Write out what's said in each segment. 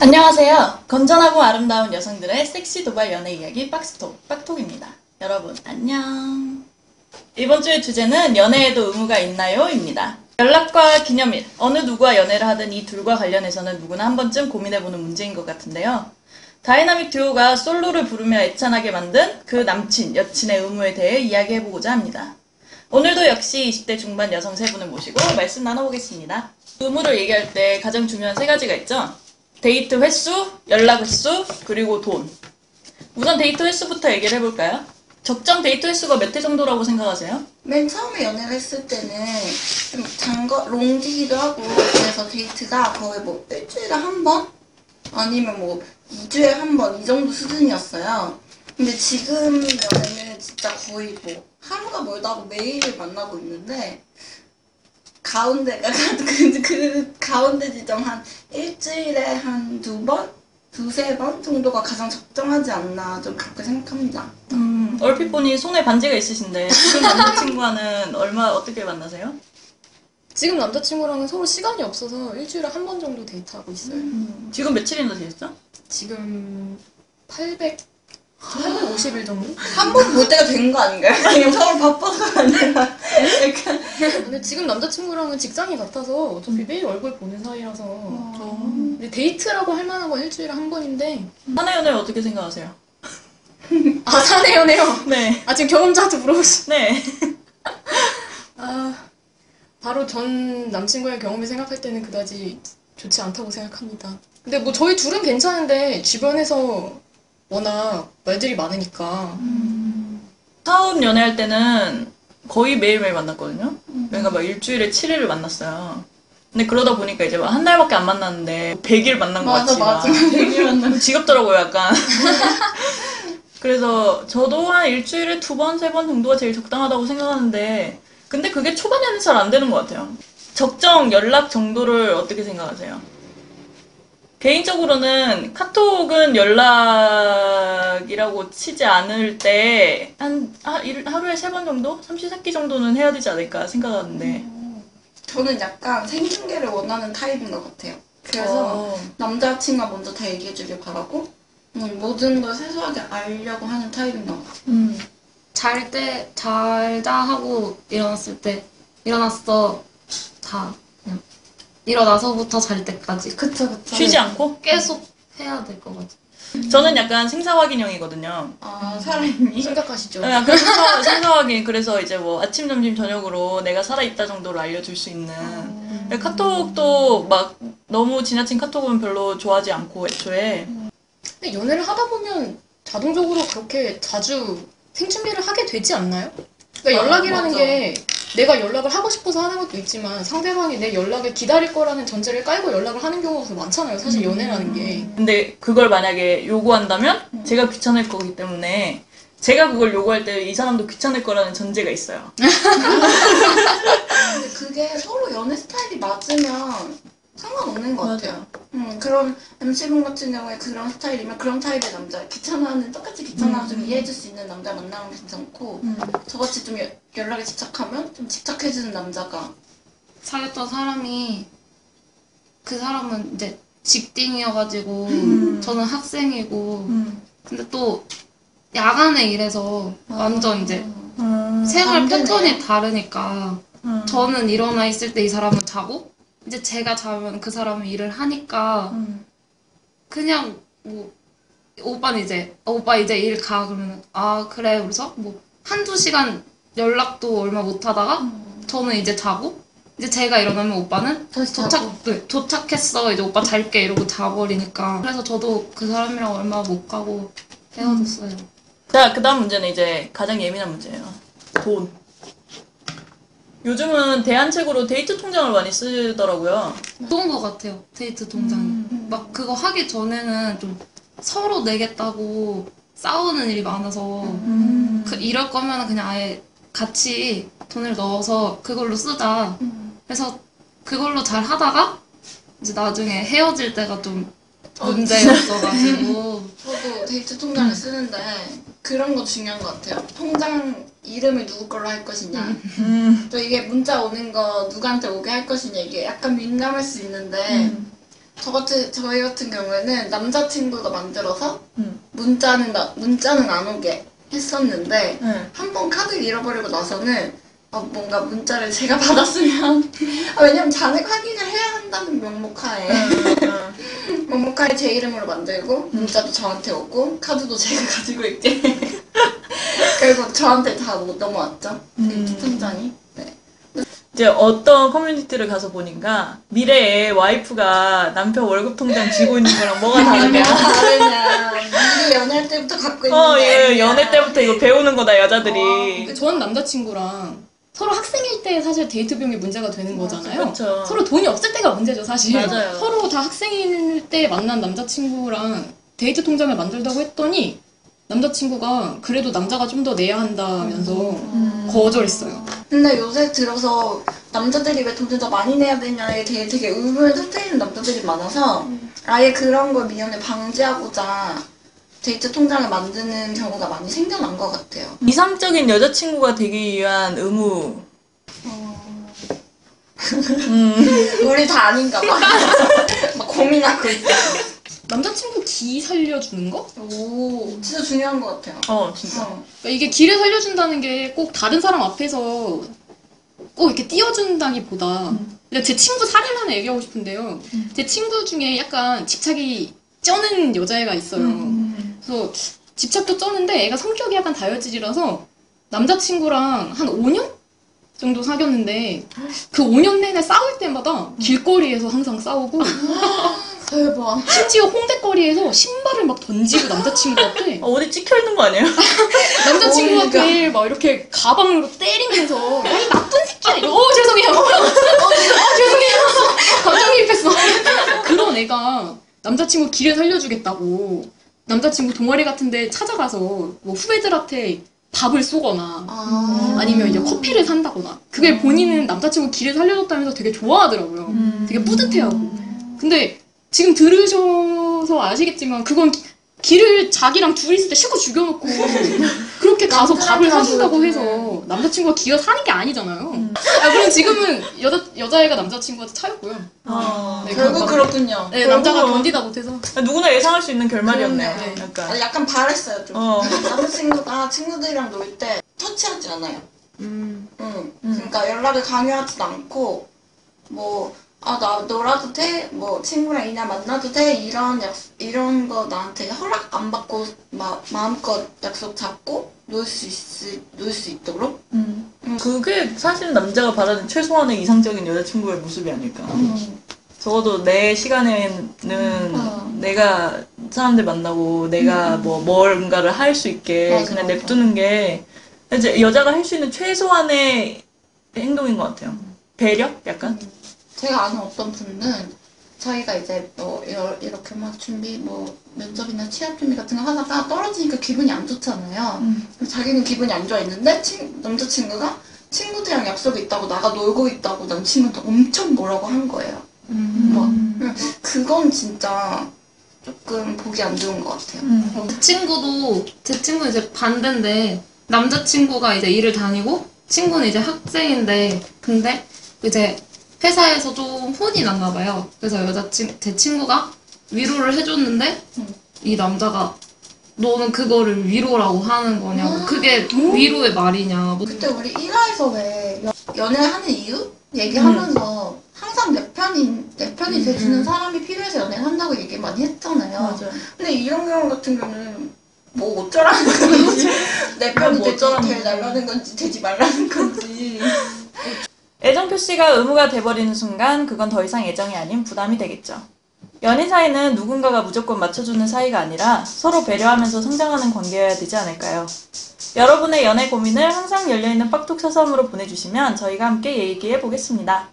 안녕하세요. 건전하고 아름다운 여성들의 섹시 도발 연애 이야기 박스톡, 빡톡입니다. 여러분, 안녕. 이번 주의 주제는 연애에도 의무가 있나요? 입니다. 연락과 기념일, 어느 누구와 연애를 하든 이 둘과 관련해서는 누구나 한 번쯤 고민해보는 문제인 것 같은데요. 다이나믹 듀오가 솔로를 부르며 예찬하게 만든 그 남친, 여친의 의무에 대해 이야기해보고자 합니다. 오늘도 역시 20대 중반 여성 세 분을 모시고 말씀 나눠보겠습니다. 의무를 얘기할 때 가장 중요한 세 가지가 있죠. 데이트 횟수, 연락 횟수, 그리고 돈. 우선 데이트 횟수부터 얘기를 해볼까요? 적정 데이트 횟수가 몇 회 정도라고 생각하세요? 맨 처음에 연애를 했을 때는 좀 장거 롱디기도 하고 그래서 데이트가 거의 뭐 일주일에 한 번? 아니면 뭐 2주에 한 번 이 정도 수준이었어요. 근데 지금 연애는 진짜 거의 뭐 하루가 멀다 하고 매일 만나고 있는데 가운데가 그, 그 가운데 지점 한 일주일에 한 두 번? 두세 번 정도가 가장 적정하지 않나 좀 그렇게 생각합니다. 음, 얼핏 보니 손에 반지가 있으신데 지금 남자친구와는 얼마 어떻게 만나세요? 지금 남자친구랑은 서로 시간이 없어서 일주일에 한 번 정도 데이트하고 있어요. 지금 며칠이나 되셨죠? 지금 800, 850일 정도? 한 번 볼 때가 된 거 아닌가요? 그냥 서로 바빠서 아니라 약간 근데 지금 남자친구랑은 직장이 같아서 어차피 매일 얼굴 보는 사이라서. 근데 데이트라고 할 만한 건 일주일에 한 번인데. 사내 연애 어떻게 생각하세요? 아, 사내연애요? 네. 아, 지금 경험자한테 물어보시. 네. 아, 바로 전 남친과의 경험을 생각할 때는 그다지 좋지 않다고 생각합니다. 근데 뭐 저희 둘은 괜찮은데 주변에서 워낙 말들이 많으니까 처음 연애할 때는 거의 매일매일 만났거든요. 그러니까 막 일주일에 7일을 만났어요. 근데 그러다 보니까 이제 막 한 달밖에 안 만났는데 100일 만난 것 맞아 같이 맞아 막 만나 지겹더라고요, 약간. 그래서 저도 한 일주일에 두 번, 세 번 정도가 제일 적당하다고 생각하는데, 근데 그게 초반에는 잘 안 되는 것 같아요. 적정 연락 정도를 어떻게 생각하세요? 개인적으로는 카톡은 연락이라고 치지 않을 때, 한, 하, 일- 하루에 세 번 정도? 삼시세끼 정도는 해야 되지 않을까 생각하는데. 저는 약간 생중계를 원하는 타입인 것 같아요 그래서 어, 남자친구가 먼저 다 얘기해주길 바라고 음, 모든 걸 세수하게 알려고 하는 타입인 것 같아요 음. 잘 때, 잘자 하고 일어났을 때, 일어났어. 자. 일어나서부터 잘 때까지. 그쵸 그쵸 쉬지 않고? 계속 해야 될 것 같아. 저는 약간 생사 확인형이거든요. 아 살아있니? 심각하시죠? 네, 그래서 생각- 생각하긴 그래서 이제 뭐 아침, 점심, 저녁으로 내가 살아있다 정도로 알려줄 수 있는 근데 카톡도 막 너무 지나친 카톡은 별로 좋아하지 않고 애초에 근데 연애를 하다 보면 자동적으로 그렇게 자주 생준비를 하게 되지 않나요? 그러니까 아, 연락이라는 맞아. 게 내가 연락을 하고 싶어서 하는 것도 있지만 상대방이 내 연락을 기다릴 거라는 전제를 깔고 연락을 하는 경우가 더 많잖아요. 사실 연애라는 게. 근데 그걸 만약에 요구한다면 제가 귀찮을 거기 때문에 제가 그걸 요구할 때 이 사람도 귀찮을 거라는 전제가 있어요. 근데 그게 서로 연애 스타일이 맞으면 상관없는 것 같아요. 음, 그런 MC분 같은 경우에 그런 스타일이면 그런 타입의 남자 귀찮아하는 똑같이 귀찮아하고 좀 이해해줄 수 있는 남자 만나면 괜찮고 저같이 좀 여- 연락에 집착하면 좀 집착해주는 남자가 사귀었던 사람이, 그 사람은 이제 직딩이어가지고, 음. 저는 학생이고, 음. 근데 또, 야간에 일해서 완전 이제 음. 생활. 패턴이 다르니까, 음. 저는 일어나 있을 때 이 사람은 자고, 이제 제가 자면 그 사람은 일을 하니까, 음. 그냥 뭐 오빠는 이제 어, 오빠 이제 일 가 그러면 아 그래 그래서 뭐 한두 시간 연락도 얼마 못 하다가 저는 이제 자고 이제 제가 일어나면 오빠는 도착 네, 도착했어 이제 오빠 잘게 이러고 자버리니까 그래서 저도 그 사람이랑 얼마 못 가고 헤어졌어요. 자, 그 다음 문제는 이제 가장 예민한 문제예요. 돈. 요즘은 대안책으로 데이트 통장을 많이 쓰더라고요. 좋은 것 같아요 데이트 동장이 막 그거 하기 전에는 좀 서로 내겠다고 싸우는 일이 많아서 음. 그 이럴 거면 그냥 아예 같이 돈을 넣어서 그걸로 쓰자. 그래서 그걸로 잘 하다가 이제 나중에 헤어질 때가 좀 문제였어가지고 저도 데이트 통장을 쓰는데 그런 거 중요한 것 같아요. 통장 이름을 누구 걸로 할 것이냐. 음. 또 이게 문자 오는 거 누구한테 오게 할 것이냐 이게 약간 민감할 수 있는데 음. 저 같은 저희 같은 경우에는 남자친구가 만들어서 음. 문자는 나, 문자는 안 오게 했었는데 응. 한번 카드를 잃어버리고 나서는 아, 뭔가 문자를 제가 받았으면 아, 왜냐면 잔액 확인을 해야 한다는 명목 하에 응. 명목하에 제 이름으로 만들고 문자도 저한테 오고 카드도 제가 가지고 있게 결국 저한테 다 뭐- 넘어왔죠 음. 통장이 네. 이제 어떤 커뮤니티를 가서 보니까 미래에 와이프가 남편 월급 통장 쥐고 있는 거랑 뭐가 다르냐. 뭐가 다르냐 미리 연애할 때부터 갖고 있는 어, 예. 연애 때부터 이거 배우는 거다, 여자들이. 근데 저는 남자친구랑 서로 학생일 때 사실 데이트 비용이 문제가 되는 거잖아요. 그쵸. 서로 돈이 없을 때가 문제죠, 사실. 맞아요. 서로 다 학생일 때 만난 남자친구랑 데이트 통장을 만들다고 했더니 남자친구가 그래도 남자가 좀 더 내야 한다면서 음. 거절했어요. 근데 요새 들어서 남자들이 왜 돈을 더 많이 내야 되냐에 대해 되게 의문을 터뜨리는 남자들이 많아서 아예 그런 걸 미연에 방지하고자 데이트 통장을 만드는 경우가 많이 생겨난 것 같아요. 이상적인 여자친구가 되기 위한 의무. 음. 우리 다 아닌가 봐. 막 고민하고 있어. 남자친구 기 살려주는 거? 오, 진짜 중요한 것 같아요. 어, 진짜. 어. 그러니까 이게 기를 살려준다는 게 꼭 다른 사람 앞에서 꼭 이렇게 띄워준다기보다 그냥 제 친구 사례를 하나 얘기하고 싶은데요. 제 친구 중에 약간 집착이 쩌는 여자애가 있어요. 그래서 집착도 쩌는데 애가 성격이 약간 다혈질이라서 남자친구랑 한 5년 정도 사귀었는데 그 5년 내내 싸울 때마다 길거리에서 항상 싸우고 대박. 심지어 홍대거리에서 신발을 막 던지고 남자친구한테 어, 어디 찍혀 있는 거 아니에요? 남자친구한테 막 이렇게 가방으로 때리면서 야, 이 나쁜 새끼야. 이러 어 죄송해요. 어, 죄송해요 감정이입했어 그런 애가 남자친구 길을 살려주겠다고 남자친구 동아리 같은데 찾아가서 뭐 후배들한테 밥을 쏘거나 아. 아니면 이제 커피를 산다거나 그게 본인은 남자친구 길을 살려줬다면서 되게 좋아하더라고요 음. 되게 뿌듯해하고 근데 지금 들으셔서 아시겠지만 그건 기- 길을 자기랑 둘이 있을 때 실컷 죽여놓고 그렇게 가서 밥을 사준다고 해서 남자친구가 기가 사는 게 아니잖아요. 아, 그럼 지금은 여자 여자애가 남자친구한테 차였고요. 어. 네, 결국 그럼- 그렇군요. 네, 남자가 결국은- 견디다 못해서. 누구나 예상할 수 있는 결말이었네요. 그렇네. 네. 약간. 아, 약간 바랬어요, 좀. 어. 남자친구가 친구들이랑 놀 때 터치하지 않아요. 음. 응. 그러니까 연락을 강요하지도 않고 뭐 아 나 놀아도 돼? 뭐 친구랑 이날 만나도 돼? 이런 약 이런 거 나한테 허락 안 받고 마, 마음껏 약속 잡고 놀 수 있을 놀 수 있도록 음. 그게 사실 남자가 바라는 최소한의 이상적인 여자친구의 모습이 아닐까. 적어도 내 시간에는 어. 내가 사람들 만나고 내가 뭐 뭔가를 할 수 있게 맞아, 그냥. 냅두는 게 이제 여자가 할 수 있는 최소한의 행동인 것 같아요. 배려? 약간? 제가 아는 어떤 분은 자기가 이제 뭐 여- 이렇게 막 준비 뭐 면접이나 취업 준비 같은 거 하다가 떨어지니까 기분이 안 좋잖아요. 그래서 자기는 기분이 안 좋아 있는데 친, 남자친구가 친구들이랑 약속이 있다고 나가 놀고 있다고 남친한테 엄청 뭐라고 한 거예요. 막 응. 그건 진짜 조금 보기 안 좋은 것 같아요. 음. 제 친구도 제 친구는 이제 반대인데 남자친구가 이제 일을 다니고 친구는 이제 학생인데 근데 이제 회사에서 좀 혼이 났나 봐요. 그래서 여자친 제 친구가 위로를 해줬는데 이 남자가 너는 그거를 위로라고 하는 거냐고. 그게 위로의 말이냐. 뭐 그때 우리 1화에서 왜 연- 연애하는 이유? 얘기하면서 항상 내 편인 내 편이 돼주는 사람이 필요해서 연애를 한다고 얘기 많이 했잖아요. 맞아. 근데 이런 경우 같은 경우는 뭐 어쩌라는 건지 내 편이 뭐 되지 어쩌라는 돼 달라는 건지 되지 말라는 건지 애정 표시가 의무가 돼버리는 순간 그건 더 이상 애정이 아닌 부담이 되겠죠. 연인 사이는 누군가가 무조건 맞춰주는 사이가 아니라 서로 배려하면서 성장하는 관계여야 되지 않을까요? 여러분의 연애 고민을 항상 열려있는 빡톡 사서함으로 보내주시면 저희가 함께 얘기해 보겠습니다.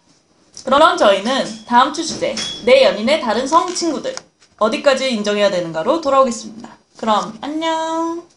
그럼 저희는 다음 주 주제 내 연인의 다른 성 친구들 어디까지 인정해야 되는가로 돌아오겠습니다. 그럼 안녕.